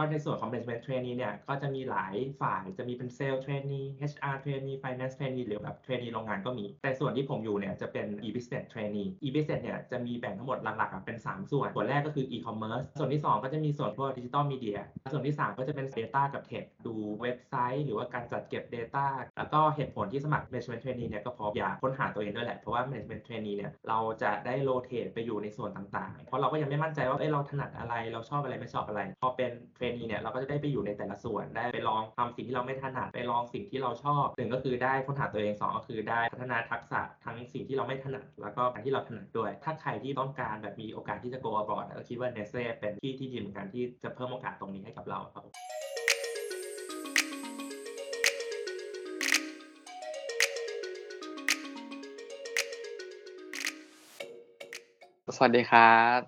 ก็ในส่วนของ management trainee เนี่ยก็จะมีหลายฝ่ายจะมีเป็น sales trainee HR trainee finance trainee หรือแบบ trainee โรงงานก็มี แต่ส่วนที่ผมอยู่เนี่ยจะเป็น e-business trainee e-business เนี่ยจะมีแบ่งทั้งหมดหลักๆอะเป็น 3 ส่วน ส่วนแรกก็คือ e-commerce ส่วนที่ 2 ก็จะมีส่วนพวก digital media ส่วนที่ 3 ก็จะเป็น data กับ tech ดูเว็บไซต์ หรือว่าการจัดเก็บ data แล้วก็เหตุผลที่สมัคร management trainee เนี่ยก็เพราะอยากค้นหาตัวเองด้วยแหละ เพราะว่า management trainee เนี่ยเราจะได้ rotate ไปอยู่ในส่วนต่างๆ เพราะเราก็ยังไม่มั่นใจว่าเอ้ยเราถนัดอะไรเราชอบอะไรไม่ชอบอะไรพอเป็น trainee เนี่ยเราก็จะได้ไปอยู่ในแต่ละส่วนได้ไปลองทำสิ่งที่เราไม่ถนัดไปลองสิ่งที่เราชอบหนึ่งก็คือได้ค้นหาตัวเองสองก็คือได้พัฒนาทักษะทั้งสิ่งที่เราไม่ถนัด แล้วก็การที่เราถนัดด้วย ถ้าใครที่ต้องการแบบมีโอกาสที่จะ go abroad ก็คิดว่า Nestle เป็นที่ที่ดีเหมือนกันที่จะเพิ่มโอกาสตรงนี้ให้กับเราครับผมสวัสดีครับ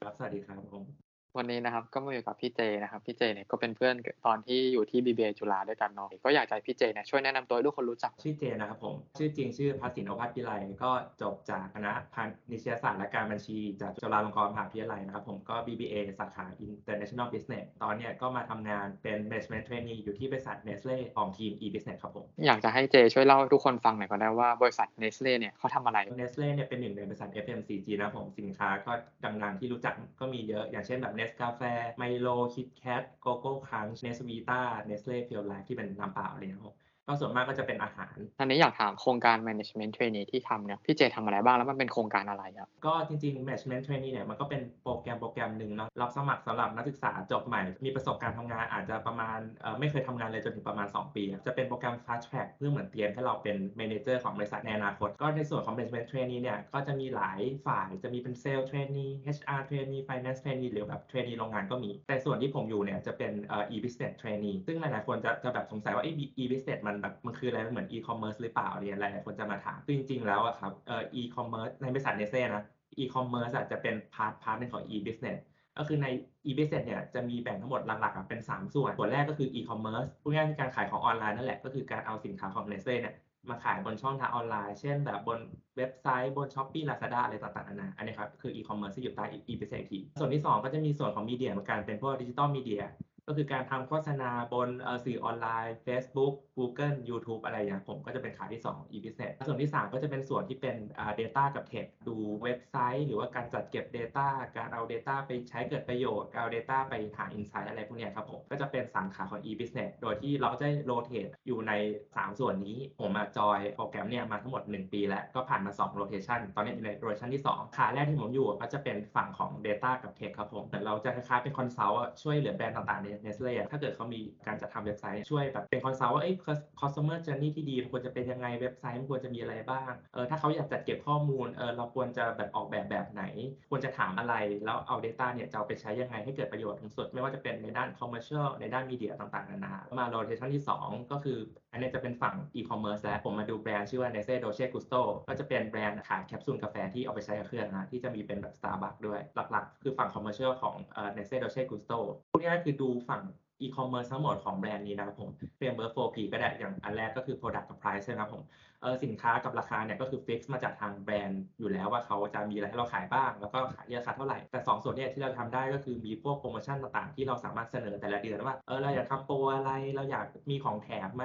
ครับ สวัสดีครับผม วันนี้นะครับก็มาอยู่กับพี่เจนะครับพี่เจเนี่ยก็เป็นเพื่อนตอนที่อยู่ที่ BBA จุฬาด้วยกันเนาะก็อยากจะให้พี่เจเนี่ยช่วยแนะนำตัวให้ทุกคนรู้จักชื่อเจนนะครับผม ชื่อจริงชื่อพัสินโอภาสพิไลก็จบจากคณะพาณิชยศาสตร์และการบัญชี จากจุฬาลงกรณ์มหาวิทยาลัยนะครับผมก็ BBA สาขา International Business ตอนเนี้ยก็มาทำงานเป็น Management Trainee อยู่ที่บริษัท Nestle ของทีม e-business ครับผมอยากจะให้เจช่วยเล่าให้ทุกคนฟังหน่อยก็ได้ว่าบริษัท Nestle เนี่ยเขาทำอะไร Nestle เนี่ยเป็นหนึ่งในบริษัท FMCG นะครับผมสินค้าก็ดังๆที่รู้จักก็มีเยอะอย่างเช่นแบบ Nescafe Milo KitKat Koko Krunch Nesvita Nestle Pure Life ที่เป็นน้ำเปล่าแล้ว ก็ส่วนมากก็จะเป็นอาหารอันนี้อยากถามโครงการ management trainee ที่ทำเนี่ยพี่เจทำอะไรบ้างแล้วมันเป็นโครงการอะไรครับ ก็จริงๆ Management Trainee เนี่ยมันก็เป็นโปรแกรมโปรแกรมหนึ่งเนาะรับสมัครสำหรับนักศึกษาจบใหม่ มีประสบการณ์ทำงานอาจจะประมาณเอ่อไม่เคยทำงานเลยจนถึงประมาณ 2 ปี จะเป็นโปรแกรม Fast Track เพื่อเหมือนเตรียมให้เราเป็น manager ของบริษัทในอนาคต ก็ในส่วนของ Management Trainee เนี่ยก็จะมีหลายฝ่ายจะมีเป็น Sales Trainee HR Trainee Finance Trainee หรือแบบ Trainee โรงงานก็มี แต่ส่วนที่ผมอยู่เนี่ยจะเป็นเอ่อ e-business trainee ซึ่งหลายๆคนจะจะแบบสงสัยว่าเอ้ e-business มันแบบมันคืออะไรมันเหมือน e-commerce หรือเปล่าเนี่ยหลายๆคนจะมาถามคือจริง ๆ แล้วอะครับเอ่อ e-commerce ในบริษัทเนสเซ่นะ e-commerce อะจะเป็น part part นึงของ e-business ก็คือใน e-business เนี่ยจะมีแบ่งทั้งหมดหลักๆเป็น 3 ส่วน ส่วนแรกก็คือ e-commerce พูดง่ายๆคือการขายของออนไลน์นั่นแหละ ก็คือการเอาสินค้าของ Nestle เนี่ยมาขายบนช่องทางออนไลน์ เช่นแบบบนเว็บไซต์บน Shopee Lazada อะไรต่างๆนานาอันนี้ครับคือ e-commerce ที่อยู่ใต้ e-business ทีส่วนที่ 2 ก็จะมีส่วนของมีเดียเหมือนกันเป็นพวกดิจิตอลมีเดีย ก็คือการทำโฆษณาบนสื่อออนไลน์ Facebook Google YouTube อะไรอย่างผมก็จะเป็นขาที่ 2 e-business ส่วนที่ 3 ก็จะเป็นส่วนที่เป็น data กับ tech ดูเว็บไซต์ หรือว่าการจัดเก็บ data การเอา data ไปใช้เกิดประโยชน์ เอา data ไปหา insight อะไรพวกนี้ครับผมก็จะเป็นสาขาของ e-business โดยที่เราจะ rotate อยู่ใน 3 ส่วนนี้ ผมมาจอยโปรแกรมเนี่ยมาทั้งหมด 1 ปีแล้วก็ผ่านมา2 rotation ตอนนี้อยู่ใน rotation ที่ 2 ขาแรกที่ผมอยู่ก็จะเป็นฝั่งของ data กับ tech ครับผมแต่เราจะคล้ายๆเป็น consult อะช่วยเหลือแบรนด์ต่างๆใน Nestle อะถ้าเกิดเขามีการจัดทำเว็บไซต์ช่วยแบบเป็น consult ว่าเอ้ย customer journey ที่ดีควรจะเป็นยังไงเว็บไซต์มันควรจะมีอะไรบ้างเออถ้าเขาอยากจัดเก็บข้อมูลเออเราควรจะแบบออกแบบแบบไหน ควรจะถามอะไร แล้วเอา data เนี่ยจะเอาไปใช้ยังไงให้เกิดประโยชน์ที่สุด ไม่ว่าจะเป็นในด้าน commercial ในด้าน media ต่างๆนานามา rotation ที่ 2 ก็คือ อันนี้จะเป็นฝั่ง e-commerce แล้วผมมาดูแบรนด์ชื่อว่า Nestle Dolce Gusto ก็จะเป็นแบรนด์ขายแคปซูลกาแฟที่เอาไปใช้กับเครื่องนะที่จะมีเป็นแบบ Starbucks ด้วย หลักๆ คือฝั่ง commercial ของเอ่อ Nestle Dolce Gusto พูดง่ายๆคือดูฝั่ง e-commerce ทั้งหมดของแบรนด์นี้นะครับผม framework 4P ก็ได้อย่างอันแรกก็คือ product กับ price ใช่ไหมครับผมเออสินค้ากับราคาเนี่ยก็คือ fix มาจากทางแบรนด์อยู่แล้วว่าเขาจะมีอะไรให้เราขายบ้าง แล้วก็ขายราคาเท่าไหร่ แต่ 2 ส่วนเนี่ยที่เราทำได้ก็คือมีพวกโปรโมชั่นต่างๆ ที่เราสามารถเสนอแต่ละเดือนว่าเออเราอยากทำโปรอะไรเราอยากมีของแถมไหม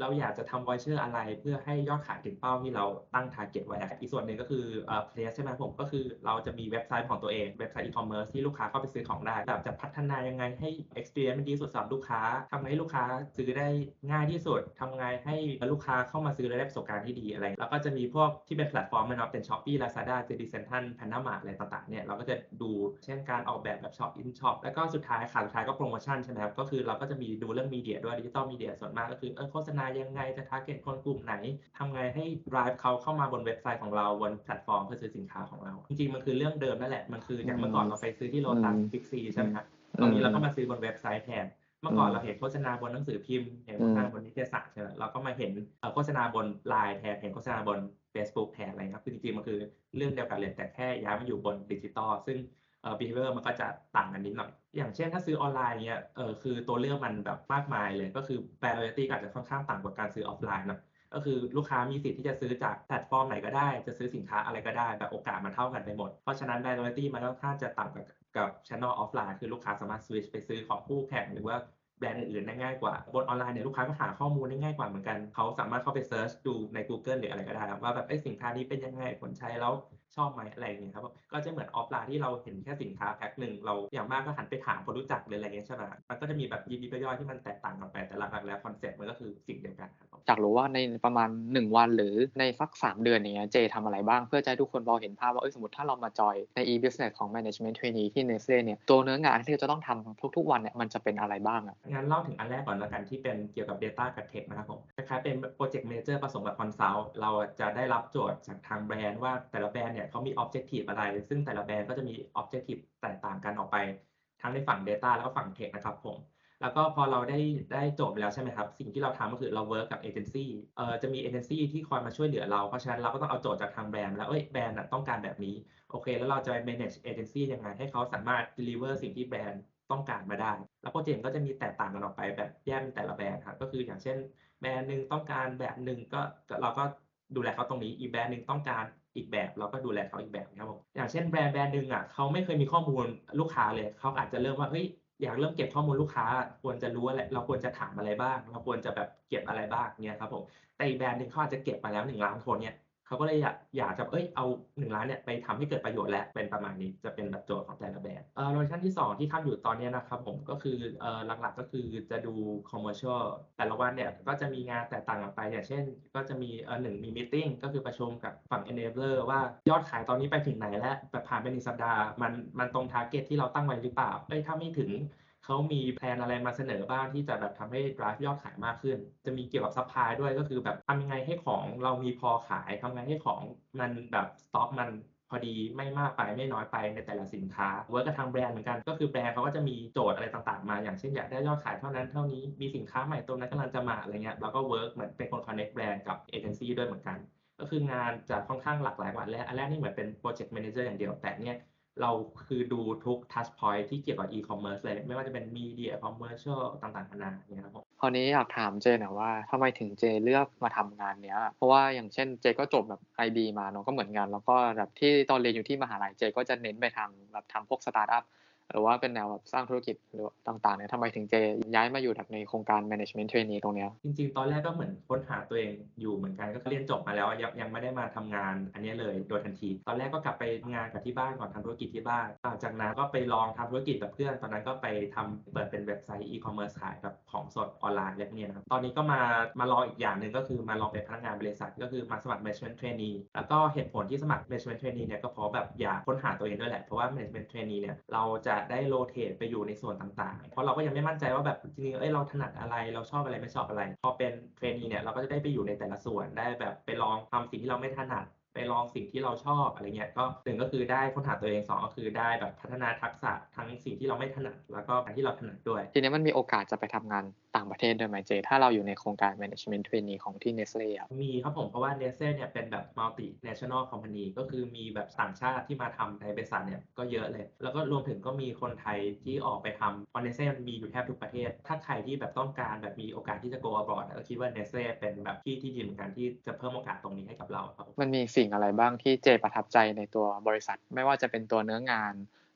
เราอยากจะทำ voucher อะไรเพื่อให้ยอดขายถึงเป้าที่เราตั้ง target ไว้ อีกส่วนหนึ่งก็คือเอ่อ place ใช่ไหมผมก็คือเราจะมีเว็บไซต์ของตัวเอง เว็บไซต์ e-commerce ที่ลูกค้าเข้าไปซื้อของได้แบบจะพัฒนายังไงให้ experience มันดีสุดสำหรับลูกค้าทำไงให้ลูกค้าซื้อได้ง่ายที่สุดทำไงให้ลูกค้าเข้ามาซื้อแล้วได้ประสบการณ์ที่ดีอะไร แล้วก็จะมีพวกที่เป็นแพลตฟอร์มนะครับเป็น Shopee Lazada JD Central Panama อะไรต่างๆเนี่ยเราก็จะดูเช่นการออกแบบแบบ Shop in Shop แล้วก็สุดท้ายขาสุดท้ายก็โปรโมชั่นใช่ไหมครับก็คือเราก็จะมีดูเรื่อง media ด้วย digital media ส่วนมากก็คือเออโฆษณายังไงจะ target คนกลุ่มไหนทำไงให้ drive เขาเข้ามาบนเว็บไซต์ของเราบนแพลตฟอร์มเพื่อซื้อสินค้าของเรา จริงๆ มันคือเรื่องเดิมนั่นแหละ มันคืออย่างเมื่อก่อนเราไปซื้อที่โลตัสอืมบิ๊กซีใช่ไหมครับตอนนี้เราก็มาซื้อบนเว็บไซต์แทนเมื่อก่อนอืมเราเห็นโฆษณาบนหนังสือพิมพ์เห็นโฆษณาบนนิตยสารใช่ไหมเราก็มาเห็นเอ่อโฆษณาบนไลน์แทนเห็นโฆษณาบน Facebook แทนอะไรครับคือจริงๆมันคือเรื่องเดียวกันเลยแต่แค่ย้ายมาอยู่บนดิจิตอลซึ่งเอ่อ behavior มันก็จะต่างกันนิดหน่อย อย่างเช่นถ้าซื้อออนไลน์เนี่ยเออคือตัวเลือกมันแบบมากมายเลย ก็คือ priority อาจจะค่อนข้างต่างกว่าการซื้อออฟไลน์นะก็คือลูกค้ามีสิทธิ์ที่จะซื้อจากแพลตฟอร์มไหนก็ได้ จะซื้อสินค้าอะไรก็ได้ แบบโอกาสมันเท่ากันไปหมด เพราะฉะนั้น loyalty มันค่อนข้างจะต่ำกับกับ channel offline คือลูกค้าสามารถ switch ไปซื้อของคู่แข่งหรือว่าแบรนด์อื่นๆได้ง่ายกว่า บนออนไลน์เนี่ยลูกค้าก็หาข้อมูลได้ง่ายกว่าเหมือนกัน เขาสามารถเข้าไป search ดูใน Google หรืออะไรก็ได้ ว่าแบบเอ้สินค้านี้เป็นยังไงคนใช้แล้วชอบไหมอะไรอย่างเงี้ยครับก็จะเหมือนออฟไลน์ที่เราเห็นแค่สินค้าแพ็คหนึ่งเราอย่างมากก็หันไปถามคนรู้จักหรืออะไรเงี้ยใช่ไหมมันก็จะมีแบบยิบยิบย่อยๆที่มันแตกต่างกันไปแต่หลักๆแล้วคอนเซ็ปต์มันก็คือสิ่งเดียวกันครับอยากรู้ว่าในประมาณ 1 วันหรือในสัก 3 เดือนอย่างเงี้ยเจทำอะไรบ้างเพื่อจะให้ทุกคนพอเห็นภาพว่าเอ้ยสมมติถ้าเรามาจอยใน e-business ของ management trainee ที่ Nestle เนี่ยตัวเนื้องานที่เราจะต้องทำทุกๆ วันเนี่ยมันจะเป็นอะไรบ้างอะงั้นเล่าถึงอันแรกก่อนแล้วกันที่เป็นเกี่ยวกับ Data กับ Tech นะครับผมคล้ายๆเป็น Project Manager ผสมกับ Consult เราจะได้รับโจทย์จากทางแบรนด์ว่าแต่ละแบรนด์เนี่ยเขามี Objective อะไร ซึ่งแต่ละแบรนด์ก็จะมี Objective แตกต่างกันออกไป ทั้งในฝั่ง Data แล้วก็ฝั่ง Tech นะครับผม แล้วก็พอเราได้ได้โจทย์ไปแล้วใช่ไหมครับ สิ่งที่เราทำก็คือเรา work กับเอเจนซี่เอ่อจะมีเอเจนซี่ที่คอยมาช่วยเหลือเรา เพราะฉะนั้นเราก็ต้องเอาโจทย์จากทางแบรนด์แล้วเอ้ยแบรนด์น่ะต้องการแบบนี้ โอเค แล้วเราจะไป manage เอเจนซี่ยังไงให้เขาสามารถ deliver สิ่งที่แบรนด์ต้องการมาได้ แล้วโปรเจกต์ก็จะมีแตกต่างกันออกไปแบบแยกเป็นแต่ละแบรนด์ครับ ก็คืออย่างเช่น แบรนด์หนึ่งต้องการแบบหนึ่งก็ก็เราก็ดูแลเขาตรงนี้ อีกแบรนด์หนึ่งต้องการ อีกแบบเราก็ดูแลเขาอีกแบบนะครับผมอย่างเช่นแบรนด์แบรนด์หนึ่งอะเขาไม่เคยมีข้อมูลลูกค้าเลยเขาอาจจะเริ่มว่าเฮ้ยอยากเริ่มเก็บข้อมูลลูกค้า ควรจะรู้อะไรเราควรจะถามอะไรบ้าง เราควรจะแบบเก็บอะไรบ้างเนี่ยครับผมแต่อีกแบรนด์หนึ่งเขาอาจจะเก็บมาแล้วหนึ่งล้านคนเนี่ย เขาก็เลยอยากอยากจะเอ้ยเอา1ล้านเนี่ยไปทำให้เกิดประโยชน์และเป็นประมาณนี้จะเป็นแบบโจทย์ของแต่ละแบรนด์เอ่อ rotation ที่ 2 ที่ทำอยู่ตอนนี้นะครับผมก็คือเอ่อหลักๆก็คือจะดู commercial แต่ละวันเนี่ยก็จะมีงานแตกต่างกันไปอย่างเช่น ก็จะมีเอ่อหนึ่งมี meeting ก็คือประชุมกับฝั่ง enabler ว่ายอดขายตอนนี้ไปถึงไหนแล้วแบบผ่านไปหนึ่งสัปดาห์มันมันตรง target ที่เราตั้งไว้หรือเปล่าเอ้ยถ้าไม่ถึง เขามี plan อะไรมาเสนอบ้างที่จะแบบทำให้ drive ยอดขายมากขึ้น จะมีเกี่ยวกับ supply ด้วยก็คือแบบทำยังไงให้ของเรามีพอขายทำยังไงให้ของมันแบบสต็อกมันพอดีไม่มากไปไม่น้อยไปในแต่ละสินค้า work กับทางแบรนด์เหมือนกันก็คือแบรนด์เขาก็จะมีโจทย์อะไรต่างๆมา อย่างเช่นอยากได้ยอดขายเท่านั้นเท่านี้มีสินค้าใหม่ตัวนั้นกำลังจะมาอะไรเงี้ยเราก็ work เหมือนเป็นคน connect แบรนด์กับเอเจนซี่ด้วยเหมือนกัน ก็คืองานจะค่อนข้างหลากหลายกว่าและอันแรกนี่เหมือนเป็น project manager อย่างเดียวแต่เนี่ย เราคือดูทุก touchpoint ที่เกี่ยวกับอีคอมเมิร์ซเลย ไม่ว่าจะเป็น media commercial ต่างๆนานาเนี่ยครับผมคราวนี้อยากถามเจนะว่าทำไมถึงเจเลือกมาทำงานเนี้ย เพราะว่าอย่างเช่นเจก็จบแบบ IB มาเนาะก็เหมือนกัน แล้วก็แบบที่ตอนเรียนอยู่ที่มหาลัยเจก็จะเน้นไปทางแบบทำพวกสตาร์ทอัพ หรือว่าเป็นแนวแบบสร้างธุรกิจหรือต่างๆเนี่ยทำไมถึงเจย้ายมาอยู่แบบในโครงการ management trainee ตรงเนี้ยจริงๆ ตอนแรกก็เหมือนค้นหาตัวเองอยู่เหมือนกันก็เรียนจบมาแล้วยังยังไม่ได้มาทำงานอันนี้เลยโดยทันที ตอนแรกก็กลับไปทำงานกับที่บ้านก่อนทำธุรกิจที่บ้านหลังจากนั้นก็ไปลองทำธุรกิจกับเพื่อน ตอนนั้นก็ไปทำเปิดเป็นเว็บไซต์ e-commerce ขายกับของสดออนไลน์อะไรพวกนี้นะครับตอนนี้ก็มามาลองอีกอย่างหนึ่งก็คือมาลองเป็นพนักงานบริษัทก็คือมาสมัคร management trainee แล้วก็เหตุผลที่สมัคร management trainee เนี่ยก็เพราะแบบอยากค้นหาตัวเองด้วยแหละเพราะว่า management trainee เนี่ยเราจะได้โรเทไปอยู่ในส่วนต่างๆ เพราะเราก็ยังไม่มั่นใจว่าแบบจริงๆเอ้ยเราถนัดอะไรเราชอบอะไรไม่ชอบอะไร พอเป็นเทรนนีเนี่ยเราก็จะได้ไปอยู่ในแต่ละส่วนได้แบบไปลองทำสิ่งที่เราไม่ถนัด ไปลองสิ่งที่เราชอบอะไรเงี้ยก็หนึ่งก็คือได้ค้นหาตัวเองสองก็คือได้แบบพัฒนาทักษะทั้งสิ่งที่เราไม่ถนัดแล้วก็การที่เราถนัดด้วย ทีนี้มันมีโอกาสจะไปทำงานต่างประเทศด้วยไหมเจ ถ้าเราอยู่ในโครงการ management trainee ของที่ Nestle อะมีครับผมเพราะว่าเนสเซ่เนี่ยเป็นแบบ multinational company ก็คือมีแบบต่างชาติที่มาทำในบริษัทเนี่ยก็เยอะเลย แล้วก็รวมถึงก็มีคนไทยที่ออกไปทำเพราะเนสเซ่มันมีอยู่แทบทุกประเทศ ถ้าใครที่แบบต้องการแบบมีโอกาสที่จะ go abroad ก็คิดว่าเนสเซ่เป็นแบบที่ที่ดีเหมือนกันที่จะเพิ่มโอกาสตรงนี้ให้กับเราครับผมมันมีสิ่งอะไรบ้างที่เจประทับใจในตัวบริษัท ไม่ว่าจะเป็นตัวเนื้องาน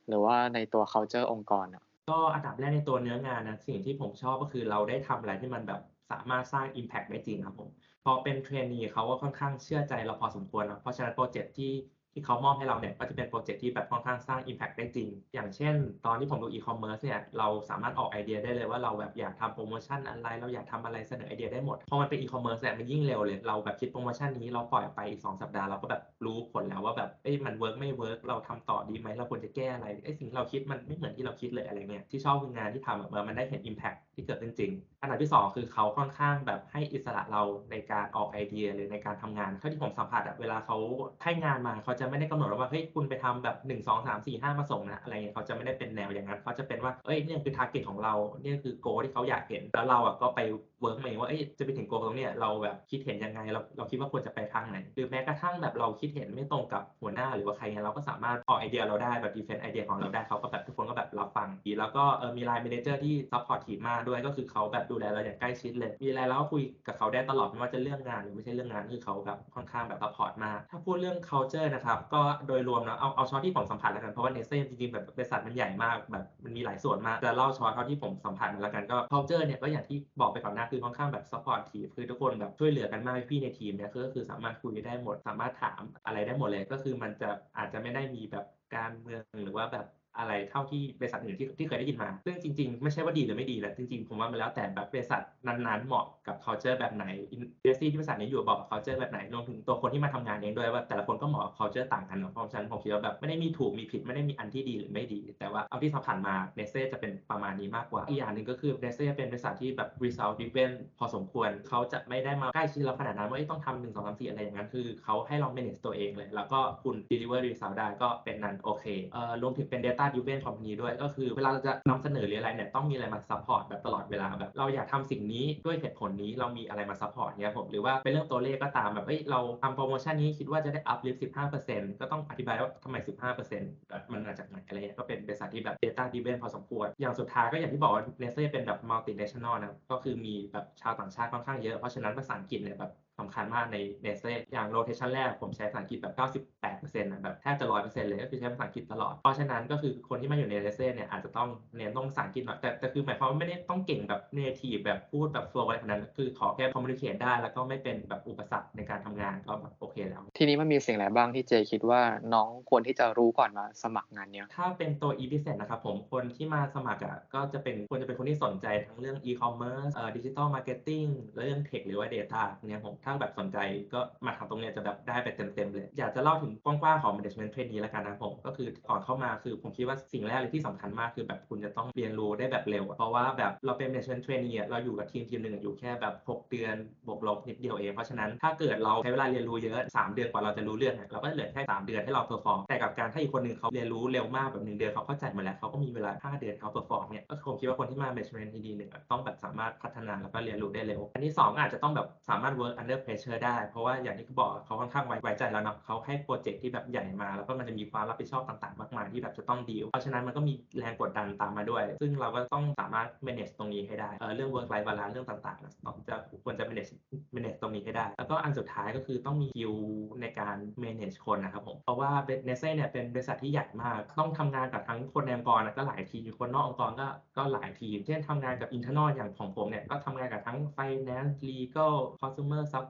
หรือว่าในตัว culture องค์กรอะก็อันดับแรกในตัวเนื้องานนะสิ่งที่ผมชอบก็คือเราได้ทำอะไรที่มันแบบสามารถสร้าง Impact ได้จริงครับผมพอเป็น trainee เขาก็ค่อนข้างเชื่อใจเราพอสมควรนะเพราะฉะนั้นโปรเจกต์ที่ ที่เขามอบให้เราเนี่ยก็จะเป็นโปรเจกต์ที่แบบค่อนข้างสร้าง Impact ได้จริง อย่างเช่น ตอนที่ผมดู e-commerce เนี่ยเราสามารถออกไอเดียได้เลยว่าเราแบบอยากทำโปรโมชั่นอะไร เราอยากทำอะไรเสนอไอเดียได้หมดพอมันเป็น e-commerce เนี่ยมันยิ่งเร็วเลย เราแบบคิดโปรโมชั่นนี้เราปล่อยไปอีก2สัปดาห์เราก็แบบรู้ผลแล้วว่าแบบเอ้ยมัน work ไม่ work เราทำต่อดีไหมเราควรจะแก้อะไรไอ้สิ่งที่เราคิดมันไม่เหมือนที่เราคิดเลยอะไรเงี้ยที่ชอบคืองานที่ทำแบบมันได้เห็น Impact ที่เกิดขึ้นจริงอันดับที่สองคือเขาค่อนข้างแบบให้อิสระเราในการออกไอเดียหรือในการทำงานเท่าที่ผมสัมผัสอะเวลาเขาให้งานมาเขาจะไม่ได้กำหนดว่าเฮ้ยคุณไปทำแบบ1 2 3 4 5 มาส่งนะอะไรเงี้ยเขาจะไม่ได้เป็นแนวอย่างนั้นเขาจะเป็นว่าเอ้ยนี่คือ target ของเราเนี่ยคือ goal ที่เขาอยากเห็นแล้วเราอะก็ไป work มาเองว่าจะไปถึง goal ตรงเนี้ยเราแบบคิดเห็นยังไงเราเราคิดว่าควรจะไปทางไหนหรือแม้กระทั่งแบบเราคิดเห็นไม่ตรงกับหัวหน้าหรือว่าใครเงี้ยเราก็สามารถออกไอเดียเราได้แบบ defend ไอเดียของเราได้เขาก็แบบทุกคนก็แบบรับฟังดีแล้วก็เออมี line manager ที่ support ทีมมากด้วยก็คือเขาแบบดูแลเราอย่างใกล้ชิดเลย มีอะไรเราก็คุยกับเขาได้ตลอดไม่ว่าจะเรื่องงานหรือไม่ใช่เรื่องงานคือเขาแบบค่อนข้างแบบ support มากถ้าพูดเรื่อง culture นะครับก็โดยรวมนะเอาเอาเฉพาะที่ผมสัมผัสแล้วกันเพราะว่า Nestle จริงๆแบบบริษัทมันใหญ่มากแบบมันมีหลายส่วนมากจะเล่าเฉพาะเท่าที่ผมสัมผัสมาแล้วกันก็ culture เนี่ยก็อย่างที่บอกไปก่อนหน้าคือค่อนข้างแบบ supportive คือทุกคนแบบช่วยเหลือกันมากพี่ในทีมเนี่ยก็คือสามารถคุยได้หมด สามารถถามอะไรได้หมดเลยก็คือมันจะอาจจะไม่ได้มีแบบการเมืองหรือว่าแบบ อะไรเท่าที่บริษัทอื่นที่ที่เคยได้ยินมา ซึ่งจริงๆ ไม่ใช่ว่าดีหรือไม่ดีแหละจริงๆ ผมว่ามันแล้วแต่แบบบริษัทนั้นๆ เหมาะกับ culture แบบไหน industry ที่บริษัทนี้อยู่เหมาะกับ culture แบบไหนรวมถึงตัวคนที่มาทำงานเองด้วยว่าแต่ละคนก็เหมาะกับ culture ต่างกันเนาะเพราะฉะนั้นผมคิดว่าแบบไม่ได้มีถูกมีผิดไม่ได้มีอันที่ดีหรือไม่ดี แต่ว่าเอาที่ผ่านมาเนสเซ่จะเป็นประมาณนี้มากกว่าอีกอย่างหนึ่งก็คือเนสเซ่เป็นบริษัทที่แบบ result driven พอสมควรเขาจะไม่ได้มาใกล้ชิดเราขนาดนั้นว่าต้องทำหนึ่งสองสามสี่อะไรอย่างนั้นคือเขาให้เรา manage ตัวเองเลย แล้วก็คุณ deliver result ได้ก็เป็นนั้นโอเคเอ่อรวมถึงเป็น data driven company ด้วย ก็คือเวลาเราจะนำเสนอหรืออะไรเนี่ยต้องมีอะไรมา support แบบตลอดเวลาแบบเราอยากทำสิ่งนี้ด้วยเหตุผลนี้เรามีอะไรมา support เนี่ยผมหรือว่าเป็นเรื่องตัวเลขก็ตามแบบเอ้ยเราทำโปรโมชั่นนี้คิดว่าจะได้ uplift 15%ก็ต้องอธิบายว่าทำไม15%แบบมันมาจากไหนอะไรเงี้ยก็เป็นบริษัทที่แบบ data driven พอสมควร อย่างสุดท้ายก็อย่างที่บอกว่า Nestle เป็นแบบ multinational นะก็คือมีแบบชาวต่างชาติค่อนข้างเยอะเพราะฉะนั้นภาษาอังกฤษเนี่ยแบบ สำคัญมากใน Nestle อย่าง rotation แรกผมใช้ภาษาอังกฤษแบบ 98%นะแบบแทบจะ 100%เลยก็คือใช้ภาษาอังกฤษตลอด เพราะฉะนั้นก็คือคนที่มาอยู่ใน Nestle เนี่ยอาจจะต้องเน้นต้องภาษาอังกฤษหน่อยแต่แต่คือหมายความว่าไม่ได้ต้องเก่งแบบ native แบบพูดแบบ flow อะไรขนาดนั้น คือขอแค่ communicate ได้แล้วก็ไม่เป็นแบบอุปสรรคในการทำงานก็แบบโอเคแล้ว ทีนี้มันมีสิ่งอะไรบ้างที่เจคิดว่าน้องควรที่จะรู้ก่อนมาสมัครงานเนี้ยถ้าเป็นตัว e-business นะครับผมคนที่มาสมัครอะก็จะเป็นควรจะเป็นคนที่สนใจทั้งเรื่อง e-commerce เอ่อ digital marketing และเรื่อง tech หรือว่า data เนี่ยผมถ้าแบบสนใจก็มาทำตรงเนี้ยจะแบบได้ไปเต็มๆเลย อยากจะเล่าถึงกว้างๆของ management trainee แล้วกันนะผม ก็คือก่อนเข้ามาคือผมคิดว่าสิ่งแรกเลยที่สำคัญมากคือแบบคุณจะต้องเรียนรู้ได้แบบเร็ว เพราะว่าแบบเราเป็น management trainee เราอยู่กับทีมทีมหนึ่งอยู่แค่แบบ 6 เดือนบวกลบนิดเดียวเองเพราะฉะนั้นถ้าเกิดเราใช้เวลาเรียนรู้เยอะ 3 เดือนกว่าเราจะรู้เรื่องเราก็เหลือแค่3เดือนให้เรา perform แต่กับการถ้าอีกคนหนึ่งเขาเรียนรู้เร็วมากแบบหนึ่งเดือนเขาเข้าใจหมดแล้วเขาก็มีเวลา 5 เดือนเขา perform เนี่ยก็คือผมคิดว่าคนที่มา management ที่ดีหนึ่งต้องแบบสามารถพัฒนาแล้วก็เรียนรู้ได้เร็วอันที่สองอาจจะต้องแบบสามารถ work under pressure ได้ เพราะว่าอย่างที่เขาบอกเขาค่อนข้างไว้ไวใจแล้วเนาะเขาให้โปรเจกต์ที่แบบใหญ่มา แล้วก็มันจะมีความรับผิดชอบต่างๆ มากมายที่แบบจะต้องดีลเพราะฉะนั้นมันก็มีแรงกดดันตามมาด้วย ซึ่งเราก็ต้องสามารถ manage ตรงนี้ให้ได้เเรื่อง work life balance เรื่องต่างๆนะต้องจะควรจะ manage manage ตรงนี้ให้ได้ แล้วก็อันสุดท้ายก็คือต้องมี skill ในการ manage คนนะครับผมเพราะว่าเนสเซ่เนี่ยเป็นบริษัทที่ใหญ่มากต้องทำงานกับทั้งคนในองค์กรก็หลายทีมคนนอกองค์กรก็ก็หลายทีม เช่นทำงานกับ internal อย่างของผมเนี่ยก็ทำงานกับทั้ง finance legal consumer support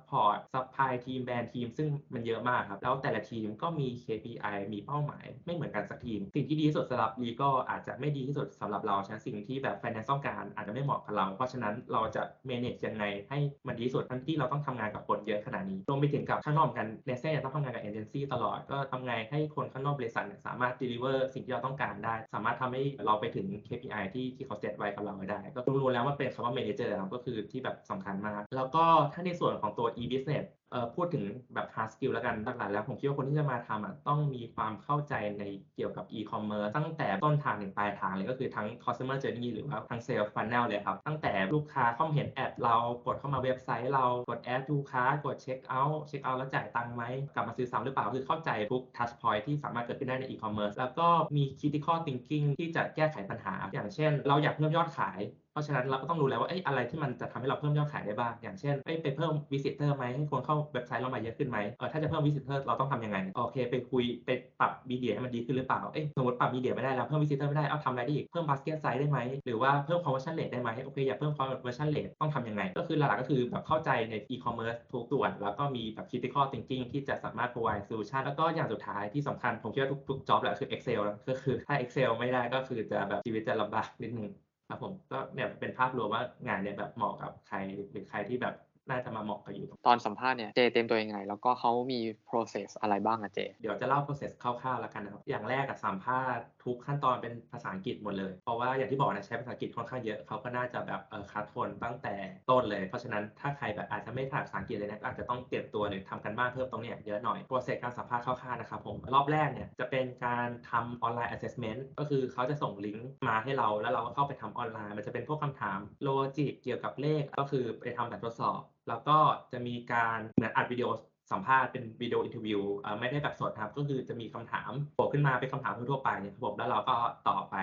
supply ทีมแบรนด์ทีม ซึ่งมันเยอะมากครับ แล้วแต่ละทีมก็มี KPI มีเป้าหมาย ไม่เหมือนกันสักทีม สิ่งที่ดีที่สุดสำหรับ legal อาจจะไม่ดีที่สุดสำหรับเราใช่ไหมสิ่งที่แบบ finance ต้องการอาจจะไม่เหมาะกับเรา เพราะฉะนั้นเราจะ manage ยังไงให้มันดีที่สุดทั้งที่เราต้องทำงานกับคนเยอะขนาดนี้รวมไปถึงกับข้างนอกกันเนเซ่ต้องทำงานกับเอเจนซี่ตลอดก็ทำไงให้คนข้างนอกบริษัทสามารถ deliver สิ่งที่เราต้องการได้ สามารถทำให้เราไปถึง KPI ที่ที่เขาเซตไว้กับเราได้ ก็รู้แล้วว่าเป็นคำว่า manager ครับก็คือที่แบบสำคัญมาก แล้วก็ถ้าในส่วนของตัว e-business เอ่อ พูดถึงแบบ hard skill แล้วกันหลักๆแล้วผมคิดว่าคนที่จะมาทำอะต้องมีความเข้าใจในเกี่ยวกับ e-commerce ตั้งแต่ต้นทางถึงปลายทางเลยก็คือทั้ง customer journey หรือว่าทั้ง sales funnel เลยครับ ตั้งแต่ลูกค้าเข้ามาเห็นแอดเรากดเข้ามาเว็บไซต์เรากด add to cart กด check out check out แล้วจ่ายตังค์ไหมกลับมาซื้อซ้ำหรือเปล่าคือเข้าใจทุก touch point ที่สามารถเกิดขึ้นได้ใน e-commerce แล้วก็มี critical thinking ที่จะแก้ไขปัญหา อย่างเช่น เราอยากเพิ่มยอดขายเพราะฉะนั้นเราก็ต้องรู้แล้วว่าเอ้อะไรที่มันจะทำให้เราเพิ่มยอดขายได้บ้าง อย่างเช่นเอ้ไปเพิ่ม visitor ไหมให้คนเข้าเว็บไซต์เรามาเยอะขึ้นไหมเออถ้าจะเพิ่ม visitor เราต้องทำยังไงโอเคไปคุยไปปรับมีเดียให้มันดีขึ้นหรือเปล่าเอ้ยสมมติปรับมีเดียไม่ได้แล้วเพิ่ม visitor ไม่ได้เอาทำอะไรได้อีกเพิ่ม basket size ได้ไหมหรือว่าเพิ่ม conversion rate ได้ไหมโอเคอยากเพิ่ม conversion rate ต้องทำยังไง ก็คือหลักๆก็คือแบบเข้าใจใน e-commerce ทุกส่วน แล้วก็มีแบบ critical thinking ที่จะสามารถ provide solution แล้วก็อย่างสุดท้ายที่สำคัญผมคิดว่าทุกๆ job แหละคือ excel ก็คือถ้า excel ไม่ได้ก็คือจะแบบชีวิตจะลำบากนิดนึงครับผมก็เนี่ยเป็นภาพรวมว่างานเนี่ยแบบเหมาะกับใครหรือใครที่แบบ น่าจะมาเหมาะกับอยู่ตอนสัมภาษณ์เนี่ยเจเตรียมตัวยังไง แล้วก็เขามี process อะไรบ้างอะเจ เดี๋ยวจะเล่า process คร่าวๆแล้วกันนะครับ อย่างแรกอะสัมภาษณ์ทุกขั้นตอนเป็นภาษาอังกฤษหมดเลย เพราะว่าอย่างที่บอกนะใช้ภาษาอังกฤษค่อนข้างเยอะเขาก็น่าจะแบบเออคัดคนตั้งแต่ต้นเลย เพราะฉะนั้นถ้าใครแบบอาจจะไม่ถนัดภาษาอังกฤษเลยนะก็อาจจะต้องเตรียมตัวหรือทำการบ้านเพิ่มตรงเนี้ยเยอะหน่อย process การสัมภาษณ์คร่าวๆนะครับผมรอบแรกเนี่ยจะเป็นการทำออนไลน์ assessment ก็คือเขาจะส่งลิงก์มาให้เราแล้วเราก็เข้าไปทำออนไลน์ มันจะเป็นพวกคำถาม logic เกี่ยวกับเลขก็คือไปทำแบบทดสอบ แล้วก็จะมีการเหมือนอัดวิดีโอสัมภาษณ์เป็น video interview ไม่ได้แบบสดครับ ก็คือจะมีคำถามโผล่ขึ้นมาเป็นคำถามทั่วไปครับผมแล้วเราก็ตอบไป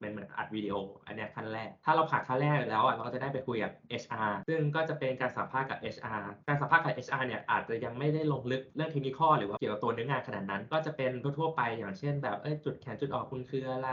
เป็นเหมือนอัดวิดีโอ อันนี้ขั้นแรก ถ้าเราผ่านขั้นแรกแล้วอะเราก็จะได้ไปคุยกับ HR ซึ่งก็จะเป็นการสัมภาษณ์กับ HR การสัมภาษณ์กับ HR เนี่ยอาจจะยังไม่ได้ลงลึกเรื่องเทคนิคหรือว่าเกี่ยวกับตัวเนื้องานขนาดนั้น ก็จะเป็นทั่วๆไปอย่างเช่น แบบเอ้ยจุดแข็งจุดอ่อนคุณคืออะไร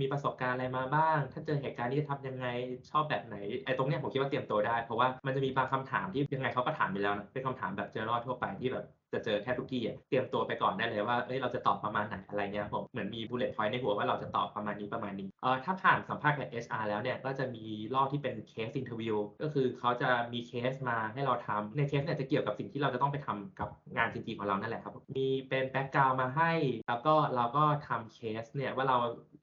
มีประสบการณ์อะไรมาบ้าง ถ้าเจอเหตุการณ์นี้จะทำยังไงชอบแบบไหนไอ้ตรงเนี้ยผมคิดว่าเตรียมตัวได้ เพราะว่ามันจะมีบางคำถามที่ยังไงเขาก็ถามไปแล้วนะเป็นคำถามแบบเจอรอดทั่วไปที่แบบ จะเจอแทบทุกที่อะเตรียมตัวไปก่อนได้เลยว่าเอ้ยเราจะตอบประมาณไหนอะไรเงี้ยผมเหมือนมี bullet point ในหัวว่าเราจะตอบประมาณนี้ประมาณนี้เอ่อถ้าผ่านสัมภาษณ์กับ HR แล้วเนี่ยก็จะมีรอบที่เป็น case interview ก็คือเขาจะมีเคสมาให้เราทำในเคสเนี่ยจะเกี่ยวกับสิ่งที่เราจะต้องไปทำกับงานจริงๆของเรานั่นแหละครับมีเป็น background มาให้ แล้วก็เราก็ทำเคสเนี่ยว่าเรา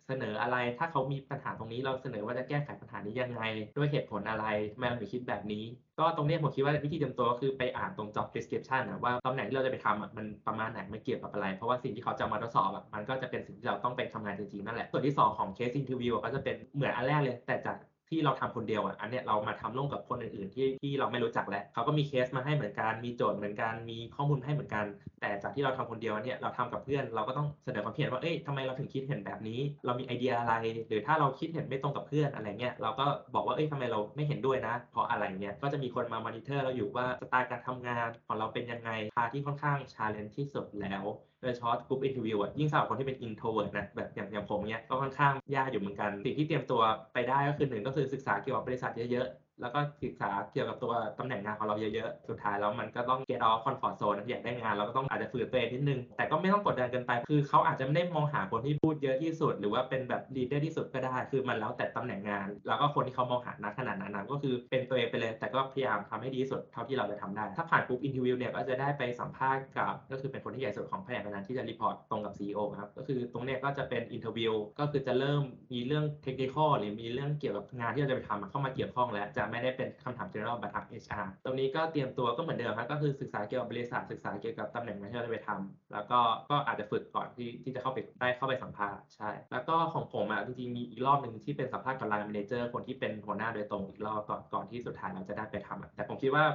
เสนออะไร ถ้าเขามีปัญหาตรงนี้เราเสนอว่าจะแก้ไขปัญหานี้ยังไง ด้วยเหตุผลอะไรทำไมเราถึงคิดแบบนี้ ก็ตรงนี้ผมคิดว่าวิธีเตรียมตัวก็คือไปอ่านตรง job description นะว่าตำแหน่งที่เราจะไปทำมันประมาณไหนมันเกี่ยวกับอะไร เพราะว่าสิ่งที่เขาจะมาทดสอบมันก็จะเป็นสิ่งที่เราต้องไปทำงานจริงๆนั่นแหละส่วนที่ 2 ของ case interview ก็จะเป็นเหมือนอันแรกเลยแต่จาก ที่เราทำคนเดียวอะอันเนี้ยเรามาทำร่วมกับคนอื่นๆที่ที่เราไม่รู้จักแล้วเขาก็มีเคสมาให้เหมือนกันมีโจทย์เหมือนกันมีข้อมูลให้เหมือนกัน แต่จากที่เราทำคนเดียวเนี่ยเราทำกับเพื่อนเราก็ต้องเสนอความเห็นว่าเอ้ยทำไมเราถึงคิดเห็นแบบนี้ เรามีไอเดียอะไร หรือถ้าเราคิดเห็นไม่ตรงกับเพื่อนอะไรเงี้ยเราก็บอกว่าเอ้ยทำไมเราไม่เห็นด้วยนะ เพราะอะไรเงี้ยก็จะมีคนมามอนิเตอร์เราอยู่ว่าสไตล์การทำงานของเราเป็นยังไงพาที่ค่อนข้าง challenge ที่สุดแล้ว โดยเฉพาะ group interview อะยิ่งสำหรับคนที่เป็น introvert นะแบบอย่างอย่างผมเนี้ยก็ค่อนข้างยากอยู่เหมือนกัน สิ่งที่เตรียมตัวไปได้ก็คือหนึ่งก็คือศึกษาเกี่ยวกับบริษัทเยอะๆ แล้วก็ศึกษาเกี่ยวกับตัวตำแหน่งงานของเราเยอะๆ สุดท้ายแล้วมันก็ต้อง get off comfort zone อยากได้งานเราก็ต้องอาจจะฝืนตัวเองนิดนึง แต่ก็ไม่ต้องกดดันเกินไป คือเขาอาจจะไม่ได้มองหาคนที่พูดเยอะที่สุด หรือว่าเป็นแบบ leader ที่สุดก็ได้ คือมันแล้วแต่ตำแหน่งงาน แล้วก็คนที่เขามองหาณขนาดนั้น ก็คือเป็นตัวเองไปเลย แต่ก็พยายามทำให้ดีที่สุดเท่าที่เราจะทำได้ ถ้าผ่านปุ๊บ interview เนี่ยก็จะได้ไปสัมภาษณ์กับ ก็คือเป็นคนที่ใหญ่สุดของแผนกนั้นที่จะ report ตรงกับ CEO ครับ ก็คือตรงเนี้ยก็จะเป็น interview ก็คือจะเริ่มมีเรื่อง technical หรือมีเรื่องเกี่ยวกับงานที่เราจะไปทำเข้ามาเกี่ยวข้องแล้วจะไม่ได้เป็นคำถาม general แบบทาง HR ตรงนี้ก็เตรียมตัวก็เหมือนเดิมครับก็คือศึกษาเกี่ยวกับบริษัทศึกษาเกี่ยวกับตำแหน่งงานที่เราจะไปทำแล้วก็ก็อาจจะฝึกก่อนที่ที่จะเข้าไปได้เข้าไปสัมภาษณ์ใช่ แล้วก็ของผมอะจริงๆมีอีกรอบหนึ่งที่เป็นสัมภาษณ์กับ line manager คนที่เป็นหัวหน้าโดยตรงอีกรอบก่อนก่อนที่สุดท้ายเราจะได้ไปทำแต่ผมคิดว่า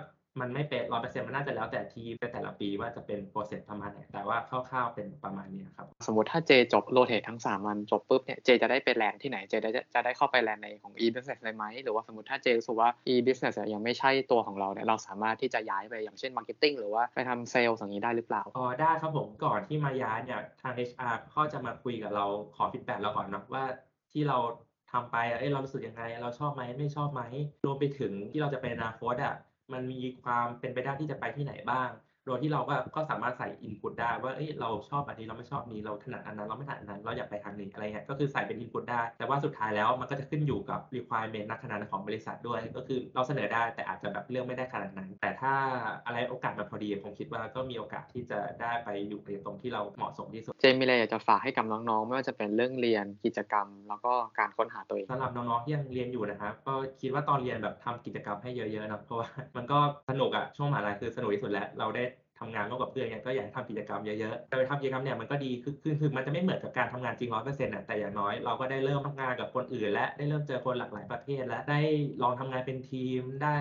มันไม่เป็นร้อยเปอร์เซ็นต์มันน่าจะแล้วแต่ทีมแต่แต่ละปีว่าจะเป็นโปรเซสประมาณไหนแต่ว่าคร่าวๆเป็นประมาณนี้ครับ สมมติถ้าเจจบ rotate ทั้ง 3 วันจบปุ๊บเนี่ยเจจะได้ไป land ที่ไหนเจได้จะได้เข้าไป land ในของ e business เลยไหมหรือว่าสมมติถ้าเจรู้สึกว่า e business อะยังไม่ใช่ตัวของเราเนี่ยเราสามารถที่จะย้ายไปอย่างเช่น marketing หรือว่าไปทำเซลล์อย่างนี้ได้หรือเปล่าอ๋อได้ครับผมก่อนที่มาย้ายเนี่ยทาง HR ก็จะมาคุยกับเราขอ feedback เราก่อนเนาะว่าที่เราทำไปอะเอ้ยเรารู้สึกยังไง เราชอบไหมไม่ชอบไหมรวมไปถึงที่เราจะไปอนาคตอะ มันมีความเป็นไปได้ที่จะไปที่ไหนบ้าง โดยที่เราก็ก็สามารถใส่ input ได้ว่าเอ้ยเราชอบอันนี้เราไม่ชอบนี้เราถนัดอันนั้นเราไม่ถนัดอันนั้นเราอยากไปทางนี้อะไรเงี้ยก็คือใส่เป็น input ได้ แต่ว่าสุดท้ายแล้วมันก็จะขึ้นอยู่กับ requirement นักขนาดของบริษัทด้วย ก็คือเราเสนอได้แต่อาจจะแบบเลือกไม่ได้ขนาดนั้น แต่ถ้าอะไรโอกาสมันพอดีผมคิดว่าก็มีโอกาสที่จะได้ไปอยู่ในตรงที่เราเหมาะสมที่สุดเจมีอะไรอยากจะฝากให้กับน้องๆไม่ว่าจะเป็นเรื่องเรียนกิจกรรม แล้วก็การค้นหาตัวเองสำหรับน้องๆที่ยังเรียนอยู่นะครับก็คิดว่าตอนเรียนแบบทำกิจกรรมให้เยอะๆนะเพราะว่ามันก็สนุกอะช่วงมหาลัยคือสนุกที่สุดแล้วเราได้ ทำงานร่วมกับเพื่อนเนี่ยก็อยากทำกิจกรรมเยอะๆการไปทำกิจกรรมเนี่ยมันก็ดีคือคือคือมันจะไม่เหมือนกับการทำงานจริงร้อยเปอร์เซ็นต์ะแต่อย่างน้อยเราก็ได้เริ่มทำงานกับคนอื่น และได้เริ่มเจอคนหลากหลายประเภท และได้ลองทำงานเป็นทีม ได้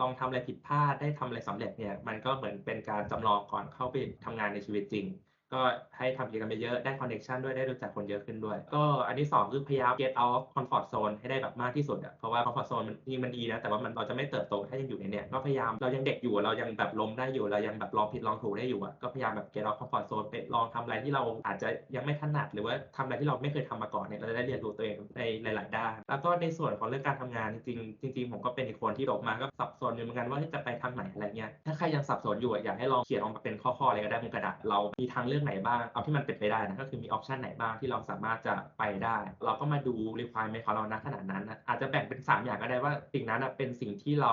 ลองทำอะไรผิดพลาดได้ทำอะไรสำเร็จเนี่ยมันก็เหมือนเป็นการจำลองก่อนเข้าไปทำงานในชีวิตจริง ก็ให้ทำกิจกรรมเยอะได้คอนเน c t ชันด้วยได้รู้จักคนเยอะขึ้นด้วย ก็อันที่ 2 คือพยายาม get out comfort zone ให้ได้แบบมากที่สุดอะเพราะว่า comfort zone มันจริงมันดีนะ แต่ว่ามันเราจะไม่เติบโตถ้ายังอยู่ในเนี้ยก็พยายามเรายังเด็กอยู่เรายังแบบล้มได้อยู่เรายังแบบลองผิดลองถูกได้อยู่อะก็พยายามแบบ get out comfort zone ไปลองทำอะไรที่เราอาจจะยังไม่ถนัด หรือว่าทำอะไรที่เราไม่เคยทำมาก่อนเนี่ยเราจะได้เรียนรู้ตัวเองในหลาย ๆ ด้าน แล้วก็ในส่วนของเรื่องการทำงานจริงจริงผมก็เป็นอีกคนที่ออกมาก็สับสนอยู่เหมือนกันว่าจะไปทางไหนอะไรเงี้ยถ้าใครยังสับสนอยู่อยากให้ลองเขียนออกมาเป็นข้อๆเลยก็ได้บนกระดาษเรามีทางเลือกือกไหนบ้าง เอาที่มันเป็นไปได้นะก็คือมีออปชันไหนบ้างที่เราสามารถจะไปได้ เราก็มาดู requirement ของเราณขนาดนั้นนะอาจจะแบ่งเป็น 3 อย่างก็ได้ว่าสิ่งนั้นนะเป็นสิ่งที่เรา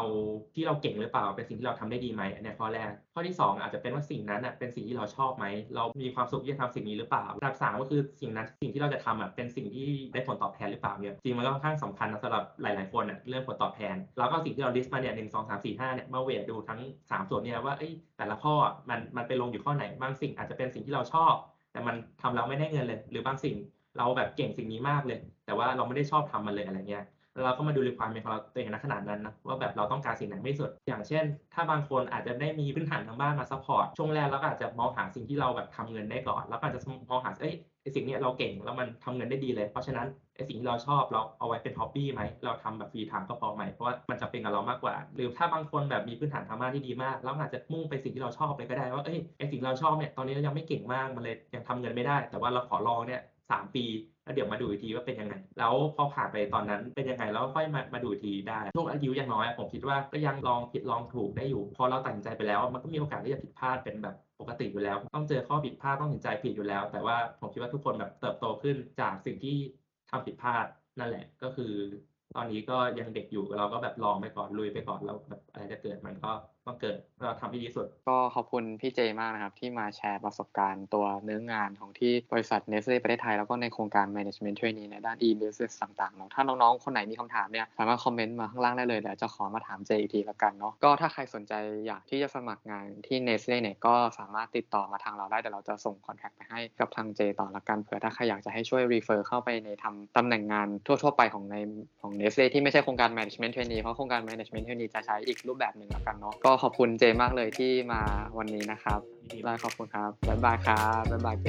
ที่เราเก่งหรือเปล่า เป็นสิ่งที่เราทำได้ดีไหมอันเนี้ยข้อแรก ข้อที่ 2 อาจจะเป็นว่าสิ่งนั้นนะเป็นสิ่งที่เราชอบไหมเรามีความสุขที่จะทำสิ่งนี้หรือเปล่าอันดับสามก็คือสิ่งนั้นสิ่งที่เราจะทำอะเป็นสิ่งที่ได้ผลตอบแทนหรือเปล่าเนี่ยจริงมันก็ค่อนข้างสำคัญนะสำหรับหลาย ๆ คนอะเรื่องผลตอบแทนแล้วก็สิ่งที่เรา list มาเนี่ยหนึ่งสองสามสี่ห้าเนี่ยมาเวทดูทั้งสามส่วนเนี่ยว่าเอ้แต่ละข้อมันมันไปลงอยู่ข้อไหนบางสิ่งอาจจะเป็นสิ่งที่เราชอบ แต่มันทำแล้วไม่ได้เงินเลย หรือบางสิ่งเราแบบเก่งสิ่งนี้มากเลย แต่ว่าเราไม่ได้ชอบทำมันเลยอะไรเงี้ยเราก็มาดูรีความเป็นของเราตัวเองณขนาดนั้นนะว่าแบบเราต้องการสิ่งไหนไม่สุด อย่างเช่น ถ้าบางคนอาจจะไม่ได้มีพื้นฐานทางบ้านมา support ช่วงแรกเราก็อาจจะมองหาสิ่งที่เราแบบทำเงินได้ก่อน แล้วก็อาจจะมองหาเอ้ยสิ่งนี้เราเก่งแล้วมันทำเงินได้ดีเลย เพราะฉะนั้น ไอสิ่งที่เราชอบเราเอาไว้เป็น hobby ไหมเราทำแบบ free time ก็พอไหมเพราะว่ามันจะเป็นกับเรามากกว่า หรือถ้าบางคนแบบมีพื้นฐานทางด้านที่ดีมากเราอาจจะมุ่งไปสิ่งที่เราชอบเลยก็ได้ว่าเอ้ยไอสิ่งเราชอบเนี่ยตอนนี้เรายังไม่เก่งมากมันเลยยังทำเงินไม่ได้ แต่ว่าเราขอลองเนี่ยสามปีแล้วเดี๋ยวมาดูอีกทีว่าเป็นยังไง แล้วพอผ่านไปตอนนั้นเป็นยังไงแล้วค่อยมามาดูอีกทีได้ช่วงอายุยังน้อยผมคิดว่าก็ยังลองผิดลองถูกได้อยู่ พอเราตัดสินใจไปแล้ว มันก็มีโอกาสที่จะผิดพลาดเป็นแบบปกติอยู่แล้ว ต้องเจอข้อผิดพลาดต้องตัดสินใจผิดอยู่แล้ว แต่ว่าผมคิดว่าทุกคนแบบเติบโตขึ้นจากสิ่งที่ ทำผิดพลาดนั่นแหละ ก็คือ ตอนนี้ก็ยังเด็กอยู่เราก็แบบลองไปก่อนลุยไปก่อนแล้วแบบอะไรจะเกิดมันก็ ต้องเกิดเราทำให้ดีสุด ก็ขอบคุณพี่เจมากนะครับ ที่มาแชร์ประสบการณ์ตัวเนื้องานของที่บริษัทเนสเ e ประเทศไทย แล้วก็ในโครงการ Management Trainee ในด้าน e-business ต่างๆเนาะถ้าน้องๆ คนไหนมีคำถามเนี่ยสามารถคอมเมนต์มาข้างล่างได้เลยเดี๋ยวจะขอมาถามเจอีกทีละกันเนาะก็ถ้าใครสนใจอยากที่จะสมัครงานที่ n e s t l e เนี่ยก็สามารถติดต่อมาทางเราได้เดี๋ยวเราจะส่ง contact ไปให้กับทางเจต่อละกันเผื่อถ้าใครอยากจะให้ช่วย refer เข้าไปในทำตำแหน่งงานทั่ว ๆ ไปของในของ n e s t l e ที่ไม่ใช่โครงการ Management Trainee เพราะโครงการ Management Trainee จะใช้อีกรูปแบบหนึ่งละกันเนาะก็ขอบคุณเจมากเลยที่มาวันนี้นะครับได้ขอบคุณครับบ๊ายบายครับบ๊ายบายเจ